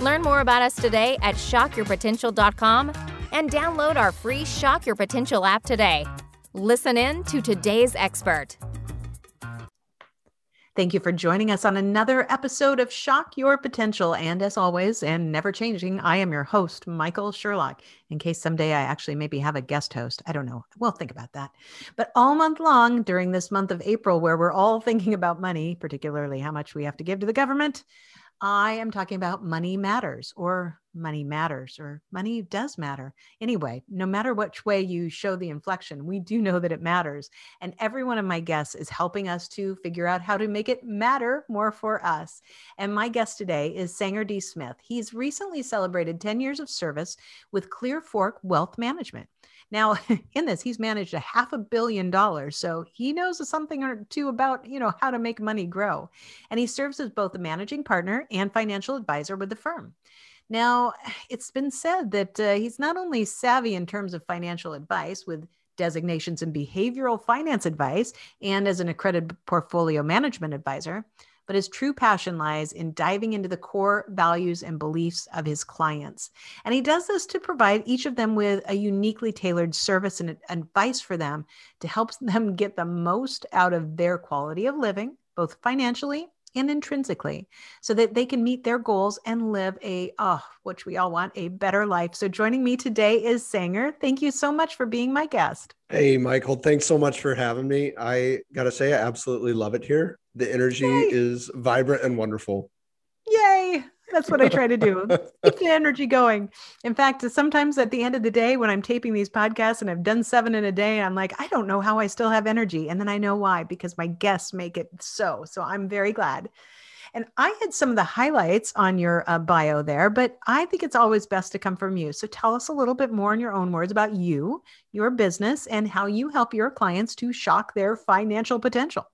Learn more about us today at shockyourpotential.com and download our free Shock Your Potential app today. Listen in to today's expert. Thank you for joining us on another episode of Shock Your Potential. And as always, and never changing, I am your host, Michael Sherlock. In case someday I actually maybe have a guest host. I don't know. We'll think about that. But all month long during this month of April, where we're all thinking about money, particularly how much we have to give to the government, I am talking about money matters or money matters or money does matter. Anyway, no matter which way you show the inflection, we do know that it matters. And every one of my guests is helping us to figure out how to make it matter more for us. And my guest today is Sanger D. Smith. He's recently celebrated 10 years of service with Clear Fork Wealth Management. Now, in this, he's managed a half a billion dollars, so he knows something or two about, you know, how to make money grow. And he serves as both a managing partner and financial advisor with the firm. Now, it's been said that uh, he's not only savvy in terms of financial advice with designations in behavioral finance advice and as an accredited portfolio management advisor, but his true passion lies in diving into the core values and beliefs of his clients. And he does this to provide each of them with a uniquely tailored service and advice for them to help them get the most out of their quality of living, both financially and intrinsically so that they can meet their goals and live a oh which we all want a better life. So joining me today is sanger. Thank you so much for being my guest. Hey michael. Thanks so much for having me. I gotta say i absolutely love it here the energy Yay. is vibrant and wonderful. Yay! That's what I try to do. Keep the energy going. In fact, sometimes at the end of the day, when I'm taping these podcasts and I've done seven in a day, I'm like, I don't know how I still have energy. And then I know why, because my guests make it so. So I'm very glad. And I had some of the highlights on your uh, bio there, but I think it's always best to come from you. So tell us a little bit more in your own words about you, your business, and how you help your clients to shock their financial potential.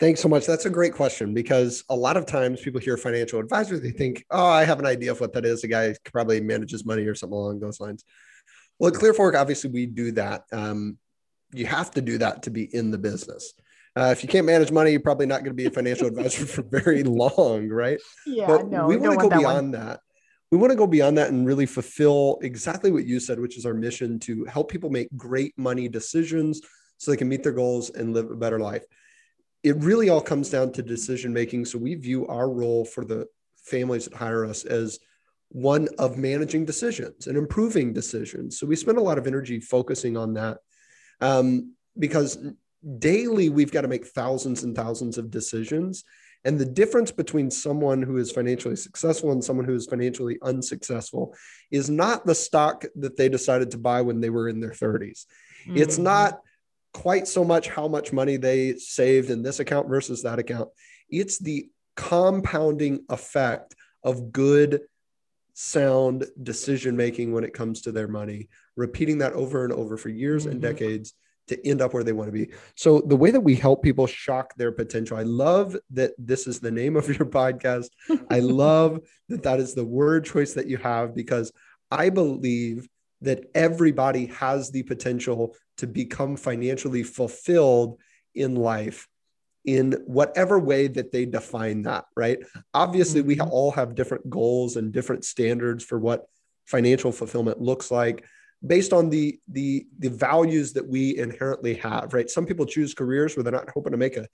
Thanks so much. That's a great question because a lot of times people hear financial advisor, they think, oh, I have an idea of what that is. The guy probably manages money or something along those lines. Well, at ClearFork, obviously, we do that. Um, you have to do that to be in the business. Uh, if you can't manage money, you're probably not going to be a financial advisor for very long, right? Yeah, but no, we want to go beyond that. We want to go beyond that and really fulfill exactly what you said, which is our mission to help people make great money decisions so they can meet their goals and live a better life it really all comes down to decision making. So we view our role for the families that hire us as one of managing decisions and improving decisions. So we spend a lot of energy focusing on that um, because daily we've got to make thousands and thousands of decisions. And the difference between someone who is financially successful and someone who is financially unsuccessful is not the stock that they decided to buy when they were in their 30s. Mm-hmm. It's not quite so much how much money they saved in this account versus that account. It's the compounding effect of good, sound decision making when it comes to their money, repeating that over and over for years mm-hmm. and decades to end up where they want to be. So, the way that we help people shock their potential, I love that this is the name of your podcast. I love that that is the word choice that you have because I believe that everybody has the potential to become financially fulfilled in life in whatever way that they define that, right? Obviously, mm-hmm. we all have different goals and different standards for what financial fulfillment looks like based on the the the values that we inherently have right some people choose careers where they're not hoping to make a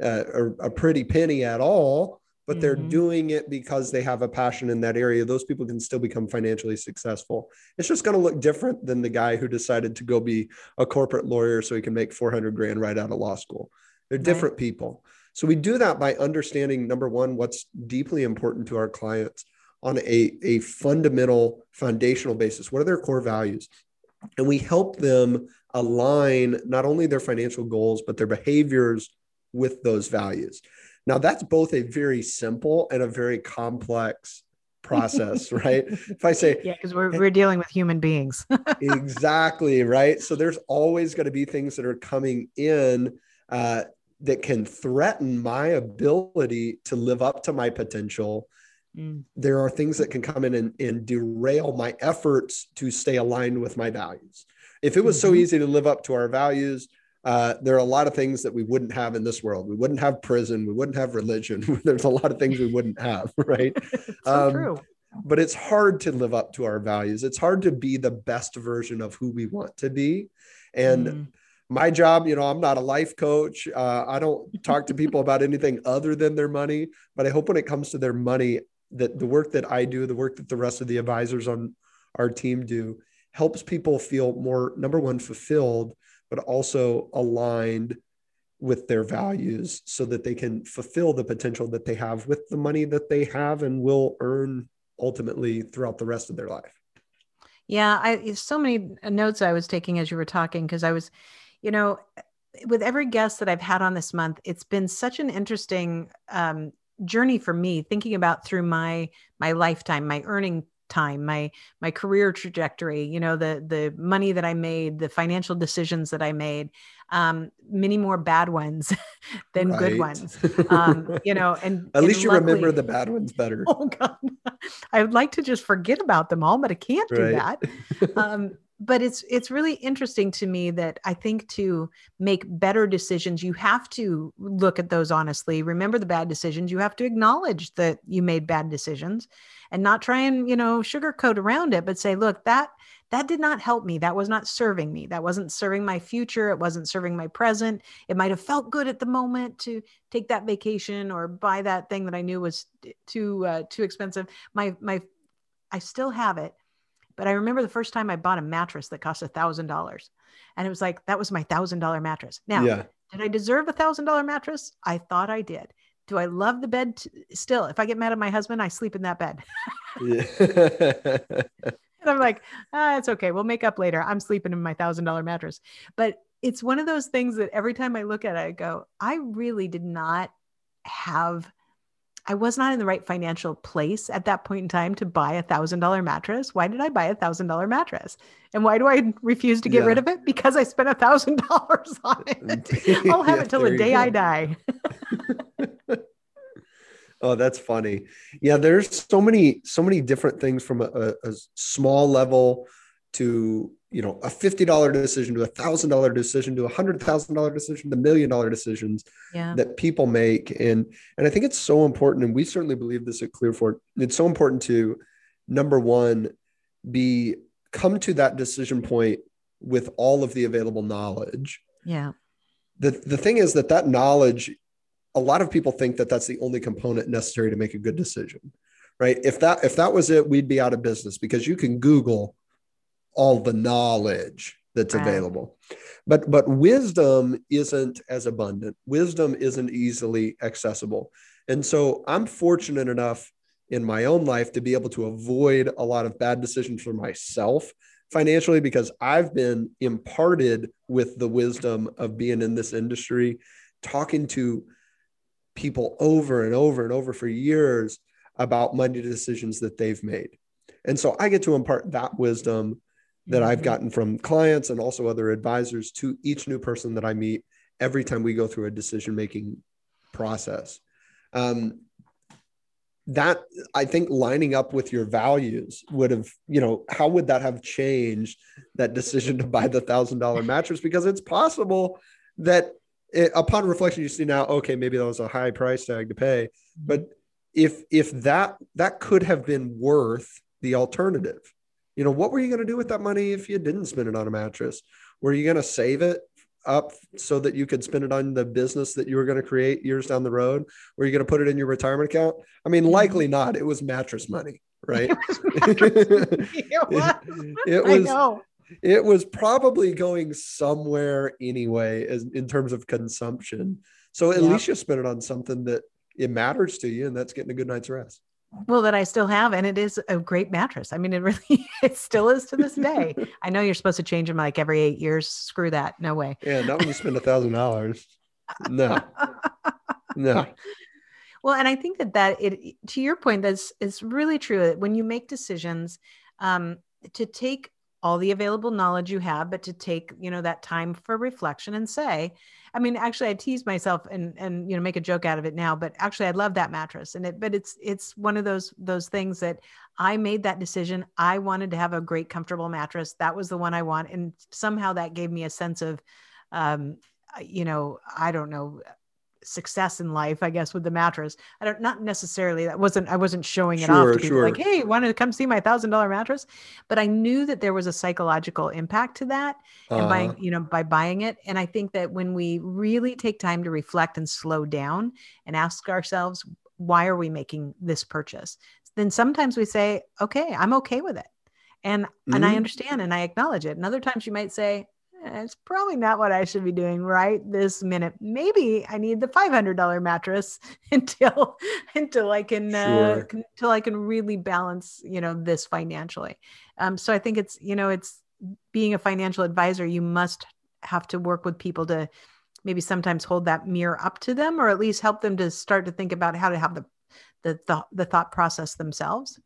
a, a pretty penny at all but mm-hmm. they're doing it because they have a passion in that area. Those people can still become financially successful. It's just going to look different than the guy who decided to go be a corporate lawyer so he can make 400 grand right out of law school. They're right. different people. So we do that by understanding number one, what's deeply important to our clients on a, a fundamental foundational basis. What are their core values? And we help them align not only their financial goals, but their behaviors with those values. Now, that's both a very simple and a very complex process, right? If I say, yeah, because we're, we're dealing with human beings. exactly, right? So there's always going to be things that are coming in uh, that can threaten my ability to live up to my potential. Mm. There are things that can come in and, and, derail my efforts to stay aligned with my values. If it was mm-hmm. so easy to live up to our values, uh, there are a lot of things that we wouldn't have in this world. We wouldn't have prison. We wouldn't have religion. There's a lot of things we wouldn't have, right? so um, true. But it's hard to live up to our values. It's hard to be the best version of who we want to be. And mm. my job, you know, I'm not a life coach. Uh, I don't talk to people about anything other than their money. But I hope when it comes to their money, that the work that I do, the work that the rest of the advisors on our team do, helps people feel more, number one, fulfilled but also aligned with their values so that they can fulfill the potential that they have with the money that they have and will earn ultimately throughout the rest of their life. Yeah, I so many notes I was taking as you were talking because I was, you know, with every guest that I've had on this month, it's been such an interesting um, journey for me thinking about through my my lifetime, my earning time my my career trajectory you know the the money that i made the financial decisions that i made um many more bad ones than right. good ones um you know and at least you luckily, remember the bad ones better oh god i would like to just forget about them all but i can't right. do that um but it's it's really interesting to me that I think to make better decisions, you have to look at those honestly. Remember the bad decisions. You have to acknowledge that you made bad decisions, and not try and you know sugarcoat around it, but say, look, that that did not help me. That was not serving me. That wasn't serving my future. It wasn't serving my present. It might have felt good at the moment to take that vacation or buy that thing that I knew was too uh, too expensive. My my I still have it but I remember the first time I bought a mattress that cost a thousand dollars. And it was like, that was my thousand dollar mattress. Now, yeah. did I deserve a thousand dollar mattress? I thought I did. Do I love the bed? T- Still, if I get mad at my husband, I sleep in that bed. and I'm like, ah, it's okay. We'll make up later. I'm sleeping in my thousand dollar mattress. But it's one of those things that every time I look at it, I go, I really did not have I was not in the right financial place at that point in time to buy a thousand dollar mattress. Why did I buy a thousand dollar mattress? And why do I refuse to get yeah. rid of it? Because I spent a thousand dollars on it. I'll have yeah, it till the day I die. oh, that's funny. Yeah, there's so many, so many different things from a, a small level to you know a $50 decision to a thousand dollar decision to a hundred thousand dollar decision to million dollar decisions yeah. that people make. And and i think it's so important and we certainly believe this at clearfork it's so important to number one be come to that decision point with all of the available knowledge. Yeah. The the thing is that that knowledge a lot of people think that that's the only component necessary to make a good decision right? If that if that was it we'd be out of business because you can google all the knowledge that's right. available. But but wisdom isn't as abundant. Wisdom isn't easily accessible. And so i'm fortunate enough in my own life to be able to avoid a lot of bad decisions for myself financially because i've been imparted with the wisdom of being in this industry talking to people over and over and over for years about money decisions that they've made. And so i get to impart that wisdom that I've gotten from clients and also other advisors to each new person that I meet every time we go through a decision making process. Um, that I think lining up with your values would have, you know, how would that have changed that decision to buy the thousand dollar mattress? Because it's possible that it, upon reflection, you see now, okay, maybe that was a high price tag to pay, but if if that that could have been worth the alternative you know, what were you going to do with that money if you didn't spend it on a mattress? Were you going to save it up so that you could spend it on the business that you were going to create years down the road? Were you going to put it in your retirement account? I mean, mm-hmm. likely not. It was mattress money, right? it was. it, was it was probably going somewhere anyway as, in terms of consumption. So at least you spend it on something that it matters to you, and that's getting a good night's rest. Well, that I still have, and it is a great mattress. I mean, it really, it still is to this day. I know you're supposed to change them like every eight years. Screw that. No way. Yeah, not when you spend a thousand dollars. No, no. Well, and I think that that it to your point, that's it's really true. That when you make decisions, um, to take all the available knowledge you have, but to take you know that time for reflection and say, I mean, actually, I tease myself and and you know make a joke out of it now, but actually, I love that mattress, and it but it's it's one of those those things that I made that decision. I wanted to have a great, comfortable mattress. That was the one I want, and somehow that gave me a sense of um, you know, I don't know, success in life, I guess, with the mattress. I don't not necessarily that wasn't I wasn't showing it sure, off to people sure. like, hey, want to come see my thousand dollar mattress? But I knew that there was a psychological impact to that uh-huh. and by you know by buying it. And I think that when we really take time to reflect and slow down and ask ourselves, why are we making this purchase? Then sometimes we say, okay, I'm okay with it. And mm-hmm. and I mm-hmm. understand and I acknowledge it. And other times you might say, it's probably not what I should be doing right this minute. Maybe I need the $500 mattress until until I can uh, sure. uh, until I can really balance, you know, this financially. Um, so I think it's, you know, it's being a financial advisor, you must have to work with people to maybe sometimes hold that mirror up to them or at least help them to start to think about how to have the the, the, the thought process themselves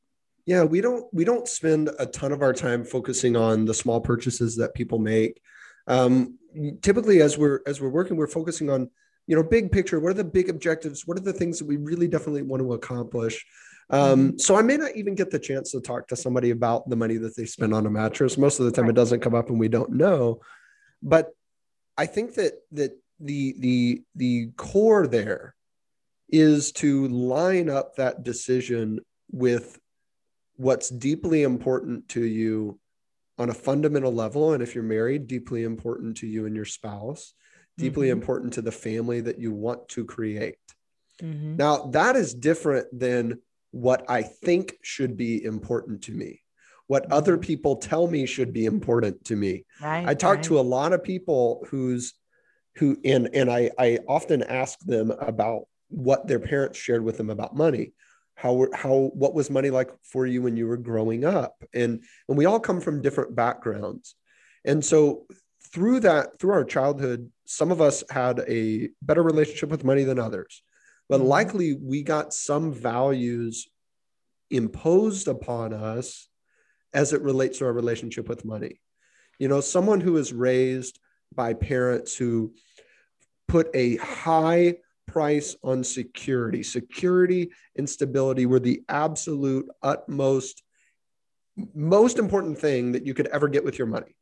yeah we don't we don't spend a ton of our time focusing on the small purchases that people make um, typically as we're as we're working we're focusing on you know big picture what are the big objectives what are the things that we really definitely want to accomplish um, mm-hmm. so i may not even get the chance to talk to somebody about the money that they spend on a mattress most of the time right. it doesn't come up and we don't know but i think that that the the the core there is to line up that decision with what's deeply important to you on a fundamental level and if you're married deeply important to you and your spouse deeply mm-hmm. important to the family that you want to create mm-hmm. now that is different than what i think should be important to me what mm-hmm. other people tell me should be important to me right, i talk right. to a lot of people who's who and and i i often ask them about what their parents shared with them about money how how what was money like for you when you were growing up? And and we all come from different backgrounds. And so through that through our childhood some of us had a better relationship with money than others but mm-hmm. likely we got some values imposed upon us as it relates to our relationship with money. You know someone who is raised by parents who put a high price on security. Security and stability were the absolute utmost, most important thing that you could ever get with your money.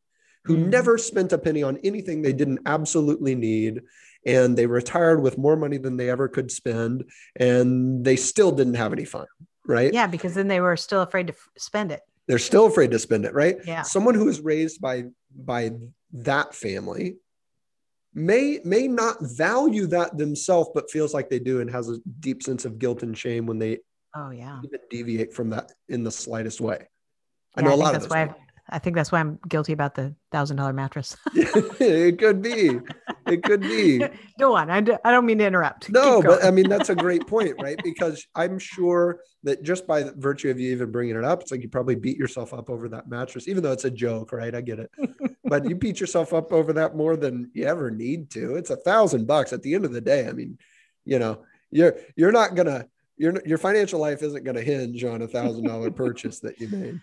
Who mm-hmm. never spent a penny on anything they didn't absolutely need. And they retired with more money than they ever could spend. And they still didn't have any fun. Right. Yeah. Because then they were still afraid to f- spend it. They're still afraid to spend it. Right. Yeah. Someone who is raised by, by that family may may not value that themselves but feels like they do and has a deep sense of guilt and shame when they oh yeah. even deviate from that in the slightest way. I know I a lot of that's why I think that's why I'm guilty about the thousand dollar mattress. it could be. It could be. Go on. I, do, I don't mean to interrupt. No, but I mean, that's a great point, right? Because I'm sure that just by virtue of you even bringing it up, it's like you probably beat yourself up over that mattress, even though it's a joke, right? I get it. but you beat yourself up over that more than you ever need to. It's a thousand bucks at the end of the day. I mean, you know, you're, you're not going to, your, your financial life isn't going to hinge on a thousand dollar purchase that you made.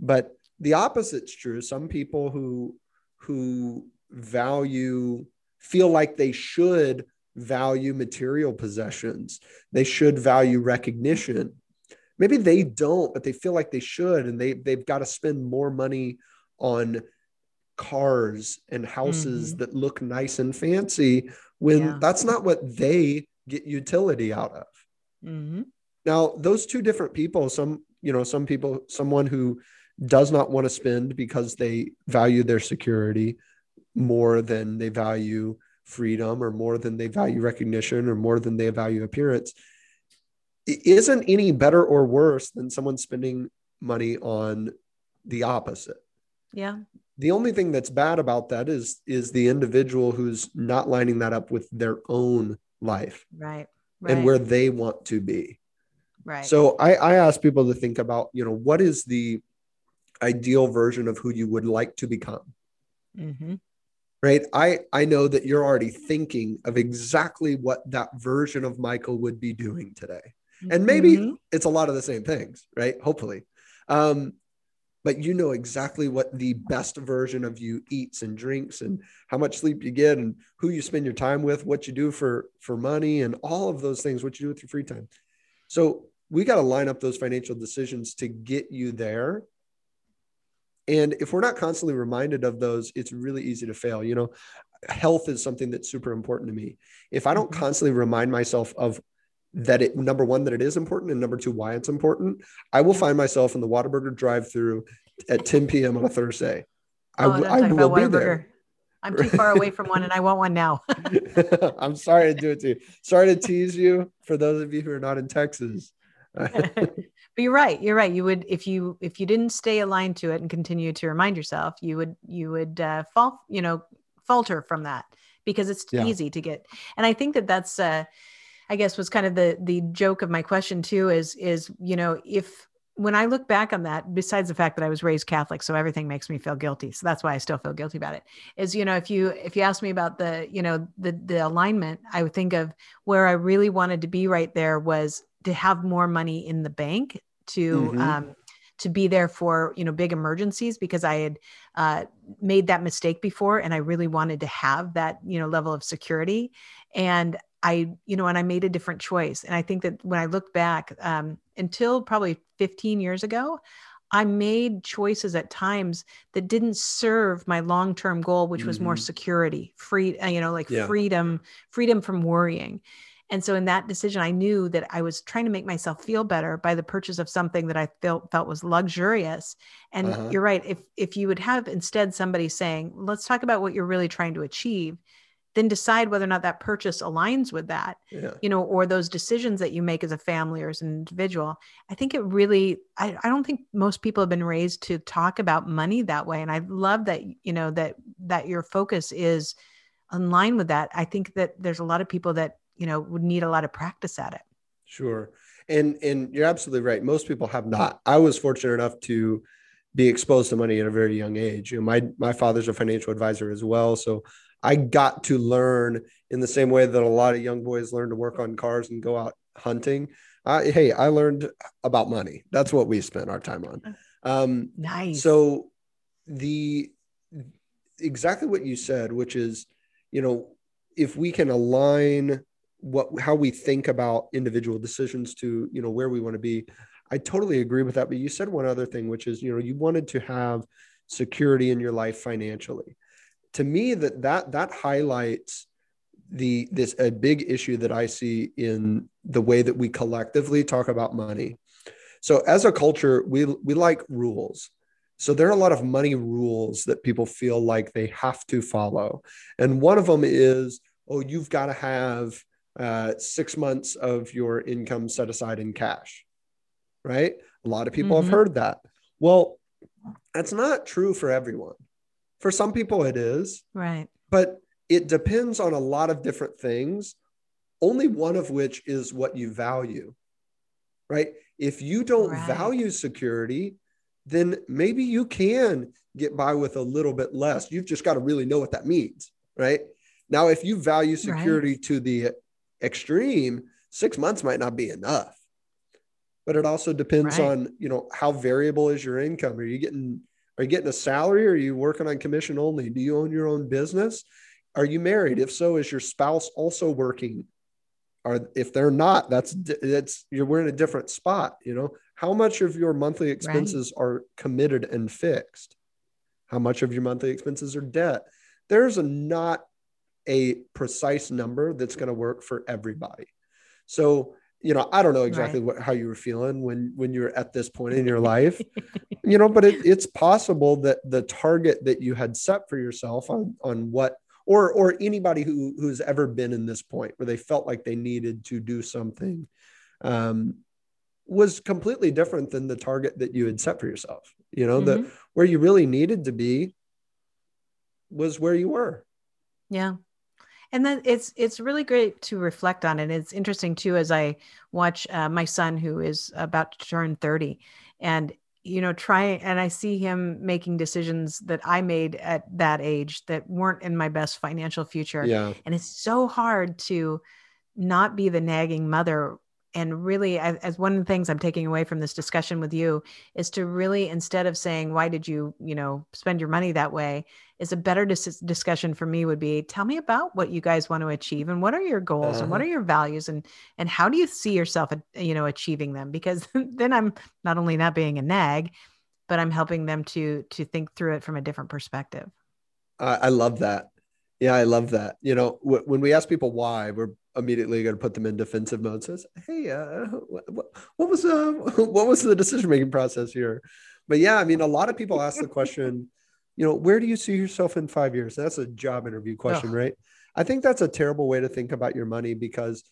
But the opposite's true. Some people who who value feel like they should value material possessions. They should value recognition. Maybe they don't, but they feel like they should, and they they've got to spend more money on cars and houses mm-hmm. that look nice and fancy when yeah. that's not what they get utility out of. Mm-hmm. Now, those two different people, some you know, some people, someone who does not want to spend because they value their security more than they value freedom or more than they value recognition or more than they value appearance. It isn't any better or worse than someone spending money on the opposite. Yeah. The only thing that's bad about that is is the individual who's not lining that up with their own life right, right. and where they want to be. Right. So i i ask people to think about you know what is the ideal version of who you would like to become. Mm-hmm. right? I I know that you're already thinking of exactly what that version of Michael would be doing today. And maybe mm-hmm. it's a lot of the same things, right? Hopefully. Um, but you know exactly what the best version of you eats and drinks and how much sleep you get and who you spend your time with, what you do for for money and all of those things, what you do with your free time. So we got to line up those financial decisions to get you there and if we're not constantly reminded of those, it's really easy to fail. You know, health is something that's super important to me. If I don't mm-hmm. constantly remind myself of that it number one that it is important and number two why it's important i will find myself in the Whataburger drive through at 10 p.m on a thursday oh, I, I will be there i'm too far away from one and i want one now i'm sorry to do it to you sorry to tease you for those of you who are not in texas but you're right you're right you would if you if you didn't stay aligned to it and continue to remind yourself you would you would uh, fall you know falter from that because it's yeah. easy to get and i think that that's uh i guess was kind of the the joke of my question too is is you know if when I look back on that, besides the fact that I was raised Catholic, so everything makes me feel guilty. So that's why I still feel guilty about it. Is you know, if you if you ask me about the you know the the alignment, I would think of where I really wanted to be right there was to have more money in the bank to mm-hmm. um, to be there for you know big emergencies because I had uh, made that mistake before and I really wanted to have that you know level of security and I you know and I made a different choice and I think that when I look back um, until probably 15 years ago I made choices at times that didn't serve my long-term goal, which was mm-hmm. more security, free, uh, you know, like yeah. freedom, freedom from worrying. And so in that decision, I knew that I was trying to make myself feel better by the purchase of something that I felt felt was luxurious. And uh-huh. you're right. If if you would have instead somebody saying, let's talk about what you're really trying to achieve, then decide whether or not that purchase aligns with that, yeah. you know, or those decisions that you make as a family or as an individual. I think it really, I, I don't think most people have been raised to talk about money that way. And I love that, you know, that, that your focus is in line with that. I think that there's a lot of people that you know would need a lot of practice at it. Sure. And and you're absolutely right. Most people have not. I was fortunate enough to be exposed to money at a very young age. You know my my father's a financial advisor as well. So i got to learn in the same way that a lot of young boys learn to work on cars and go out hunting. I, hey i learned about money. That's what we spent our time on. Um nice. so the exactly what you said which is you know if we can align what how we think about individual decisions to you know where we want to be. I totally agree with that but you said one other thing which is you know you wanted to have security in your life financially. To me that that that highlights the this a big issue that i see in the way that we collectively talk about money. So as a culture we we like rules. So there are a lot of money rules that people feel like they have to follow. And one of them is oh you've got to have uh, six months of your income set aside in cash, right? A lot of people mm-hmm. have heard that. Well, that's not true for everyone. For some people, it is. Right. But it depends on a lot of different things, only one of which is what you value, right? If you don't right. value security, then maybe you can get by with a little bit less. You've just got to really know what that means, right? Now, if you value security right. to the extreme, six months might not be enough. But it also depends right. on, you know, how variable is your income? Are you getting are you getting a salary or are you working on commission only? Do you own your own business? Are you married? If so, is your spouse also working? Are if they're not, that's that's you're we're in a different spot, you know. How much of your monthly expenses right. are committed and fixed? How much of your monthly expenses are debt? There's a not a precise number that's going to work for everybody. So, you know, I don't know exactly right. what, how you were feeling when when you're at this point in your life, you know, but it, it's possible that the target that you had set for yourself on on what or or anybody who who's ever been in this point where they felt like they needed to do something um, was completely different than the target that you had set for yourself. You know, mm-hmm. that where you really needed to be was where you were. Yeah and then it's it's really great to reflect on and it's interesting too as i watch uh, my son who is about to turn 30 and you know try and i see him making decisions that i made at that age that weren't in my best financial future Yeah. and it's so hard to not be the nagging mother and really as, as one of the things i'm taking away from this discussion with you is to really instead of saying why did you you know spend your money that way is a better dis- discussion for me would be tell me about what you guys want to achieve and what are your goals and what are Uh-huh. your values and and how do you see yourself uh, you know achieving them because then i'm not only not being a nag but i'm helping them to to think through it from a different perspective I, I love that. Yeah, I love that. You know, wh- when we ask people why, we're immediately going to put them in defensive mode. Says, "Hey, uh, what, what, was uh, what was the decision making process here?" But yeah, I mean, a lot of people ask the question, you know, where do you see yourself in five years? That's a job interview question, right? I think that's a terrible way to think about your money because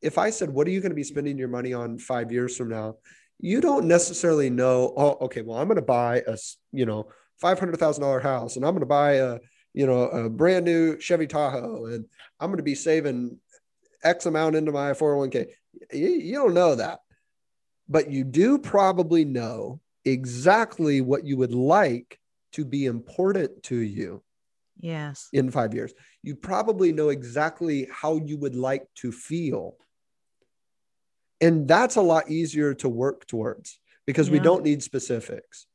if I said, "What are you going to be spending your money on five years from now?" You don't necessarily know. Oh, okay. Well, I'm going to buy a you know five hundred thousand dollar house, and I'm going to buy a you know, a brand new Chevy Tahoe, and I'm going to be saving X amount into my 401k. You, you don't know that, but you do probably know exactly what you would like to be important to you yes in five years. You probably know exactly how you would like to feel. And that's a lot easier to work towards because we don't need specifics.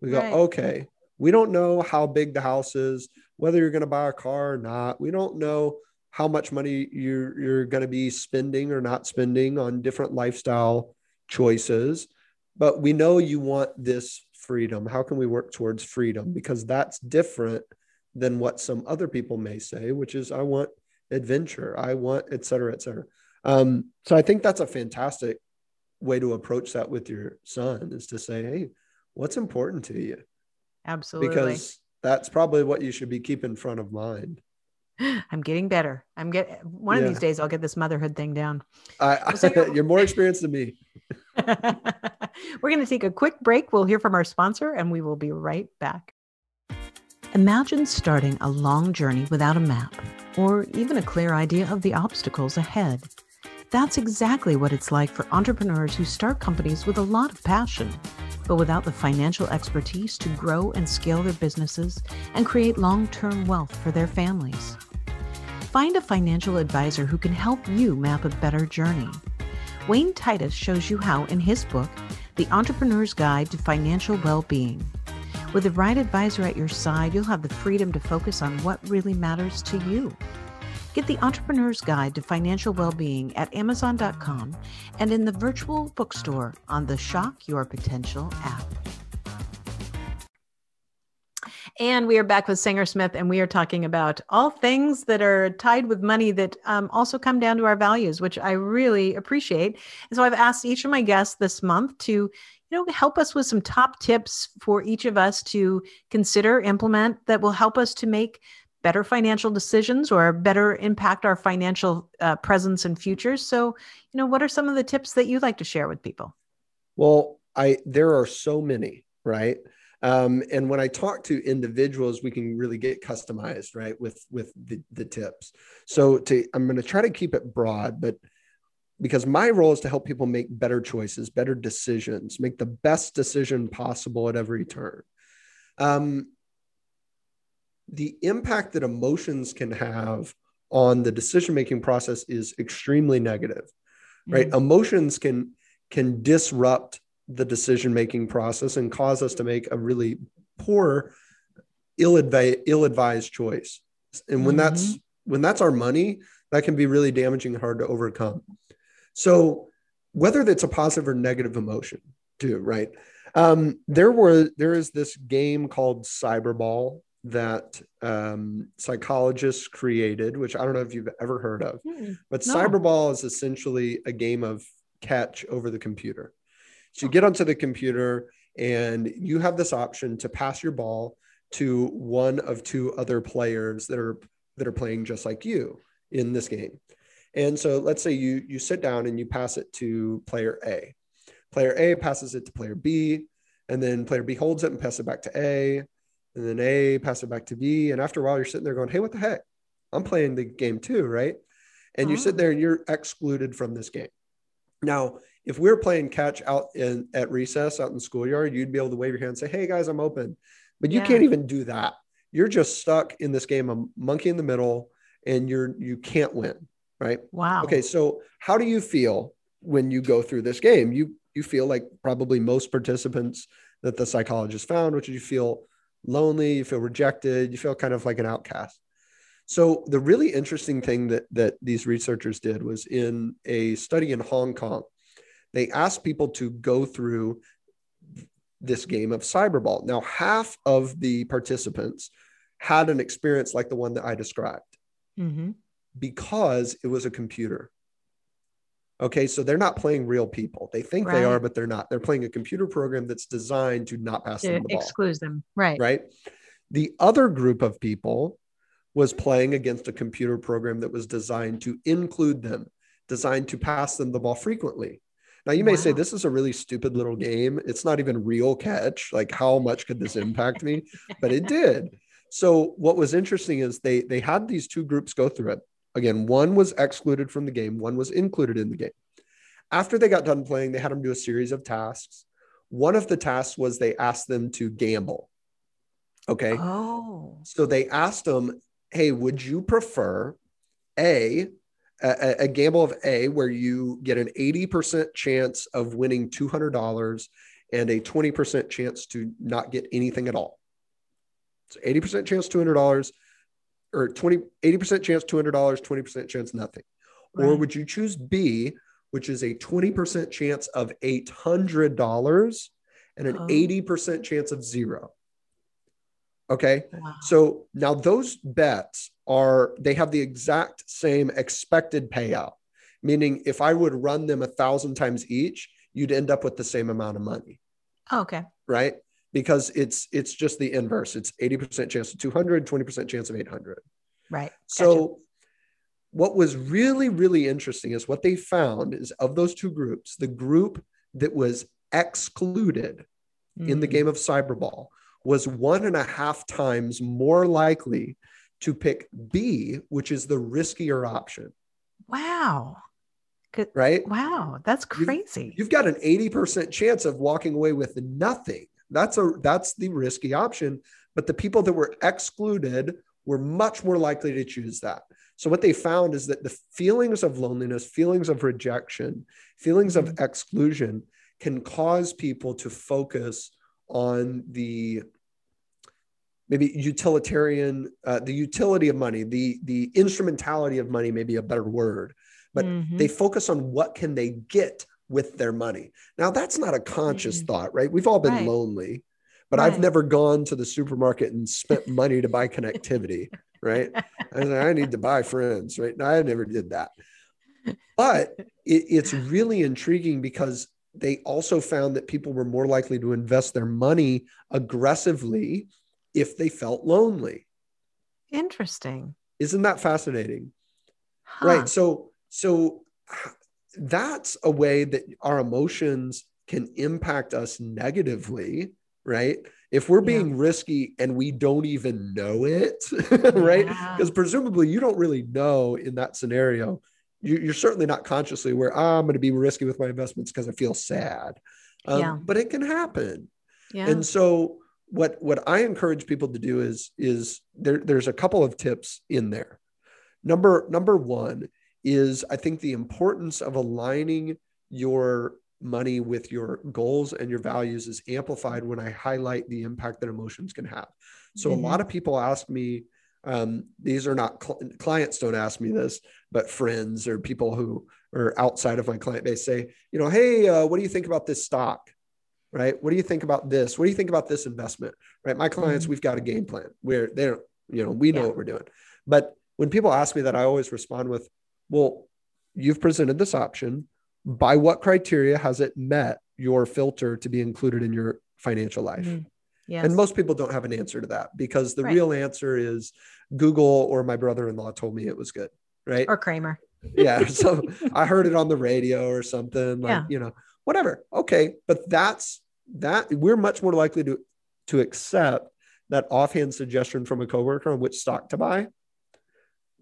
We go, Right. okay, we don't know how big the house is, whether you're going to buy a car or not. We don't know how much money you're, you're going to be spending or not spending on different lifestyle choices. But we know you want this freedom. How can we work towards freedom? Because that's different than what some other people may say, which is I want adventure, I want et cetera, et cetera. Um, so I think that's a fantastic way to approach that with your son is to say, hey, what's important to you? absolutely Because that's probably what you should be keeping front of mind. i'm getting better i'm get one of these days i'll get this motherhood thing down I, So you're- you're more experienced than me. We're going to take a quick break. We'll hear from our sponsor and we will be right back. Imagine starting a long journey without a map or even a clear idea of the obstacles ahead. That's exactly what it's like for entrepreneurs who start companies with a lot of passion, but without the financial expertise to grow and scale their businesses and create long term wealth for their families. Find a financial advisor who can help you map a better journey. Wayne Titus shows you how in his book, The Entrepreneur's Guide to Financial Well-Being. With the right advisor at your side, you'll have the freedom to focus on what really matters to you. Get The Entrepreneur's Guide to Financial Well-Being at amazon.com and in the virtual bookstore on the Shock Your Potential app. And we are back with Sanger Smith, and we are talking about all things that are tied with money that um, also come down to our values, which I really appreciate. And so I've asked each of my guests this month to, you know, help us with some top tips for each of us to consider, implement that will help us to make better financial decisions or better impact our financial uh, presence and future. So, you know, what are some of the tips that you'd like to share with people? Well, I there are so many, right? Um, and when I talk to individuals, we can really get customized, right, with with the, the tips. So to I'm going to try to keep it broad, but because my role is to help people make better choices, better decisions, make the best decision possible at every turn. Um, the impact that emotions can have on the decision making process is extremely negative right? Emotions can can disrupt the decision making process and cause us to make a really poor ill-advised, ill-advised choice. And when that's when that's our money that can be really damaging and hard to overcome. So whether that's a positive or negative emotion too right? Um, there were there is this game called cyberball that um, psychologists created which i don't know if you've ever heard of Mhm. but No. cyberball is essentially a game of catch over the computer. So you get onto the computer and you have this option to pass your ball to one of two other players that are that are playing just like you in this game. And so let's say you you sit down and you pass it to player A. Player A passes it to player B, and then player B holds it and passes it back to A, and then A pass it back to B. And after a while, you're sitting there going, "Hey, what the heck? I'm playing the game too, right?" And you sit Oh. there and you're excluded from this game. Now, if we are playing catch out in at recess out in the schoolyard, you'd be able to wave your hand and say, Hey guys, I'm open. But you Yeah. can't even do that. You're just stuck in this game, a monkey in the middle, and you're you can't win. Right. Wow. Okay. So how do you feel when you go through this game? You you feel like probably most participants that the psychologist found, which you feel lonely, you feel rejected, you feel kind of like an outcast. So the really interesting thing that that these researchers did was in a study in Hong Kong, they asked people to go through this game of cyberball. Now, half of the participants had an experience like the one that I described hmm because it was a computer. Okay, so they're not playing real people. They think they are, but they're not. They're playing a computer program that's designed to not pass To them the ball exclude them. Right. right? The other group of people was playing against a computer program that was designed to include them, designed to pass them the ball frequently. Now, you may say this is a really stupid little game. It's not even real catch. Like, how much could this impact me? But it did. So, what was interesting is they they had these two groups go through it. Again, one was excluded from the game, one was included in the game. After they got done playing, they had them do a series of tasks. One of the tasks was they asked them to gamble. Okay. Oh. So they asked them, "Hey, would you prefer a a, a gamble of A where you get an 80% chance of winning $200 and a 20% chance to not get anything at all?" So 80% chance $200 or 20 80% chance $200, 20% chance nothing. Or would you choose B, which is a 20% chance of $800 and an Oh. 80% chance of zero? Okay. Wow. So now those bets are, they have the exact same expected payout, meaning if I would run them a thousand times each, you'd end up with the same amount of money, Oh, okay. right? Because it's it's just the inverse. It's 80% chance of 200, 20% chance of 800. Right. So what was really, really interesting is what they found is of those two groups, the group that was excluded in the Mhm. game of cyberball was one and a half times more likely to pick B, which is the riskier option, Wow. Right? Wow. That's You've- crazy. You've got an 80% chance of walking away with nothing. That's a that's the risky option, but the people that were excluded were much more likely to choose that. So what they found is that the feelings of loneliness, feelings of rejection, feelings of exclusion can cause people to focus on the maybe utilitarian uh, the utility of money the the instrumentality of money may be a better word but Mhm. they focus on what can they get with their money now that's not a conscious Mhm. thought right we've all been Right. lonely but i've never gone to the supermarket and spent money to buy connectivity right I, like, I need to buy friends right no, i never did that but it, it's really intriguing because they also found that people were more likely to invest their money aggressively if they felt lonely Interesting. isn't that fascinating Huh. right so so that's a way that our emotions can impact us negatively right if we're Yeah. being risky and we don't even know it right Yeah. because presumably you don't really know in that scenario you, you're certainly not consciously aware "Ah, i'm going to be risky with my investments because i feel sad um, Yeah. but it can happen Yeah. and so what what I encourage people to do is is there there's a couple of tips in there. Number number 1 is I think the importance of aligning your money with your goals and your values is amplified when I highlight the impact that emotions can have. So a lot of people ask me um, these are not cl- clients don't ask me this, but friends or people who are outside of my client base say, you know, hey, uh, what do you think about this stock? right? What do you think about this? What do you think about this investment? Right? My clients, Mhm. we've got a game plan where they're, you know, we know Yeah. what we're doing. But when people ask me that, I always respond with, well, you've presented this option. By what criteria has it met your filter to be included in your financial life? Mhm. Yes. And most people don't have an answer to that because the Right. real answer is Google or my brother-in-law told me it was good. Right. or Cramer. yeah. So I heard it on the radio or something like, Yeah. you know, whatever. Okay. But that's that we're much more likely to to accept that offhand suggestion from a coworker on which stock to buy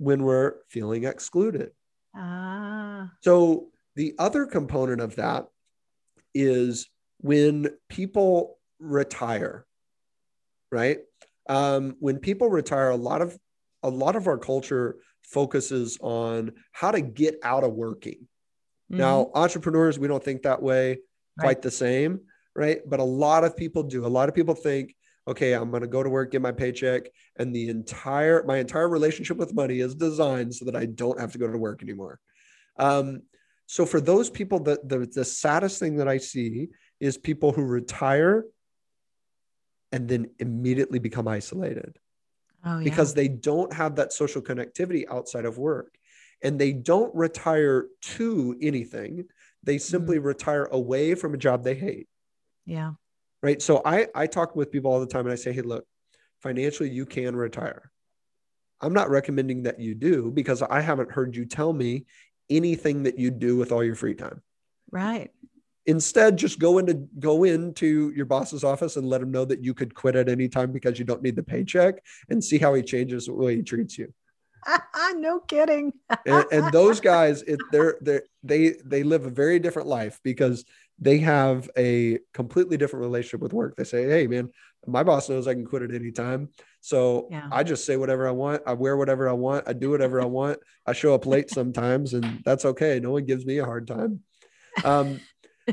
when we're feeling excluded. Ah. So The other component of that is when people retire, right? Um, when people retire, a lot of a lot of our culture focuses on how to get out of working. Mm-hmm. Now, entrepreneurs, we don't think that way quite right. the same, right? But a lot of people do. A lot of people think, okay, I'm going to go to work, get my paycheck, and the entire my entire relationship with money is designed so that I don't have to go to work anymore. Um, so for those people, that the, the saddest thing that I see is people who retire and then immediately become isolated oh, yeah. because they don't have that social connectivity outside of work and they don't retire to anything they simply mm-hmm. retire away from a job they hate yeah right so i i talk with people all the time and i say hey look financially you can retire. I'm not recommending that you do because i haven't heard you tell me anything that you do with all your free time. Right. Instead just go into go into your boss's office and let him know that you could quit at any time because you don't need the paycheck and see how he changes the way he treats you. No kidding. And, and, those guys it, they're, they're they they live a very different life because they have a completely different relationship with work. They say hey man my boss knows i can quit at any time. So yeah. i just say whatever i want. I wear whatever i want. I do whatever i want. I show up late sometimes and that's okay. No one gives me a hard time. Um,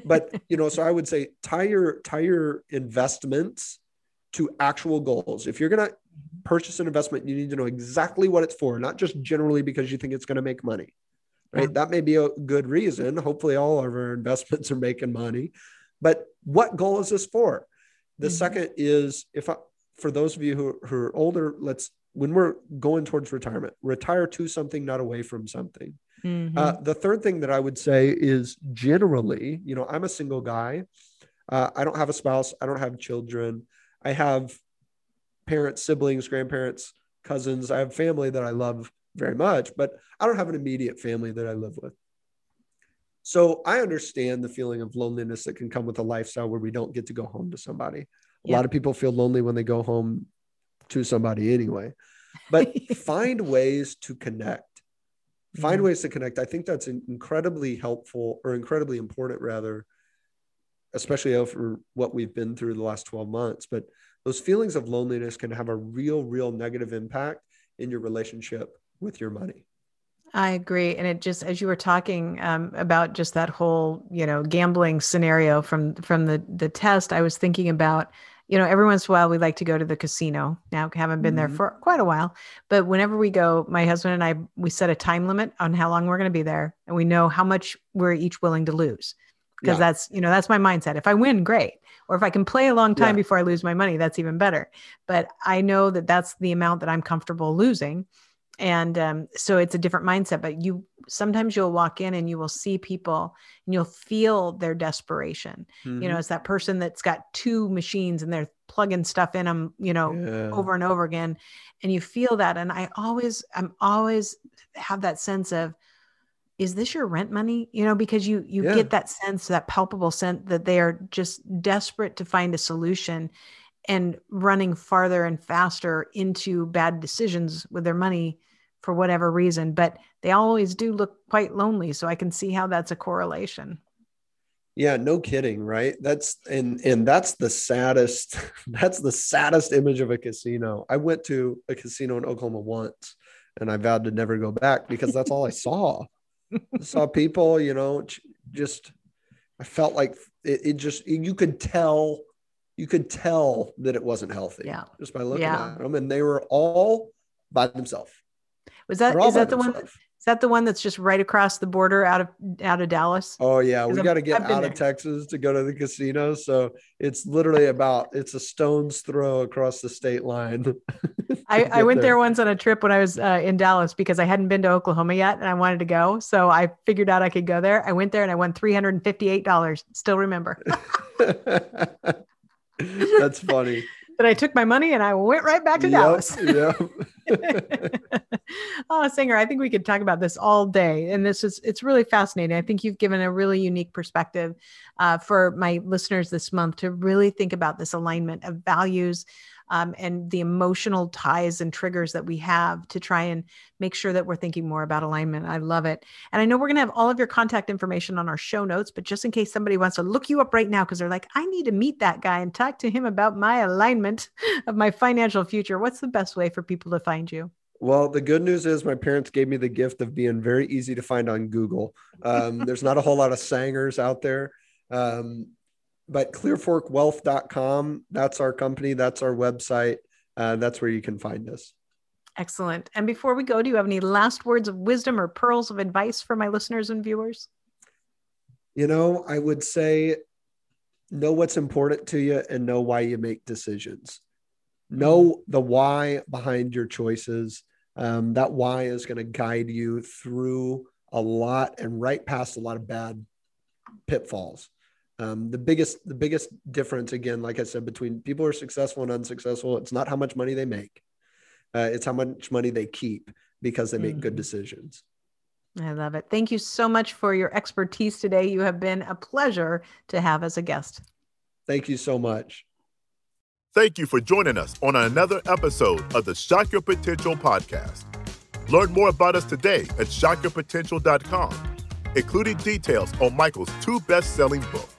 but you know, so I would say tie your tie your investments to actual goals. If you're gonna purchase an investment, you need to know exactly what it's for, not just generally because you think it's going to make money. Right. That may be a good reason. Hopefully, all of our investments are making money. But what goal is this for? The mm-hmm. second is if I, for those of you who, who are older, let's when we're going towards retirement, retire to something, not away from something. Mm-hmm. Uh, the third thing that I would say is generally, you know, I'm a single guy. Uh, I don't have a spouse. I don't have children. I have parents, siblings, grandparents, cousins. I have family that I love very much, but I don't have an immediate family that I live with. So I understand the feeling of loneliness that can come with a lifestyle where we don't get to go home to somebody. A lot of people feel lonely when they go home to somebody anyway. But find ways to connect find mm-hmm. ways to connect i think that's incredibly helpful or incredibly important rather especially over what we've been through the last 12 months but those feelings of loneliness can have a real real negative impact in your relationship with your money I agree, and it just as you were talking um, about just that whole you know gambling scenario from from the the test, I was thinking about you know, every once in a while we like to go to the casino. Now haven't been mm-hmm. there for quite a while, but whenever we go, my husband and I we set a time limit on how long we're going to be there, and we know how much we're each willing to lose. Because yeah. that's you know that's my mindset. If I win, great, or if I can play a long time yeah. before I lose my money, that's even better. But I know that that's the amount that I'm comfortable losing, and um, so it's a different mindset but you sometimes you'll walk in and you will see people and you'll feel their desperation mm-hmm. you know mm-hmm. it's that person that's got two machines and they're plugging stuff in them you know yeah. over and over again and you feel that and i always i'm always have that sense of is this your rent money you know because you you yeah. get that sense that palpable sense that they are just desperate to find a solution and running farther and faster into bad decisions with their money for whatever reason, but they always do look quite lonely. So I can see how that's a correlation. Yeah, no kidding, right? That's and and that's the saddest that's the saddest image of a casino. I went to a casino in Oklahoma once and I vowed to never go back because that's all I saw. I saw people, you know, just I felt like it, it, just you could tell you could tell that it wasn't healthy yeah. just by looking yeah. at them and they were all by themselves was that is that the one? That the one that's just right across the border out of out of Dallas? Oh yeah, we got to get out there. of Texas to go to the casino. So it's literally about it's a stone's throw across the state line. I, I went there. there. once on a trip when I was uh, in Dallas because I hadn't been to Oklahoma yet and I wanted to go. So I figured out I could go there. I went there and I won three hundred and fifty eight dollars. Still remember. That's funny. But I took my money and I went right back to yep, Dallas. Oh, Singer, I think we could talk about this all day. And this is, it's really fascinating. I think you've given a really unique perspective uh, for my listeners this month to really think about this alignment of values um, and the emotional ties and triggers that we have to try and make sure that we're thinking more about alignment. I love it. And I know we're going to have all of your contact information on our show notes, but just in case somebody wants to look you up right now because they're like, I need to meet that guy and talk to him about my alignment of my financial future, what's the best way for people to find you? Well, the good news is my parents gave me the gift of being very easy to find on Google. Um, there's not a whole lot of sangers out there. Um, but clearforkwealth.com, that's our company, that's our website. Uh, that's where you can find us. Excellent. And before we go, do you have any last words of wisdom or pearls of advice for my listeners and viewers? You know, I would say know what's important to you and know why you make decisions. Know the why behind your choices. Um, that why is going to guide you through a lot and right past a lot of bad pitfalls. Um, the biggest the biggest difference again like i said between people who are successful and unsuccessful it's not how much money they make uh, it's how much money they keep because they make mm-hmm. good decisions. I love it. Thank you so much for your expertise today. You have been a pleasure to have as a guest. Thank you so much. Thank you for joining us on another episode of the shock your potential podcast. Learn more about us today at shockyourpotential.com including details on michael's two best-selling books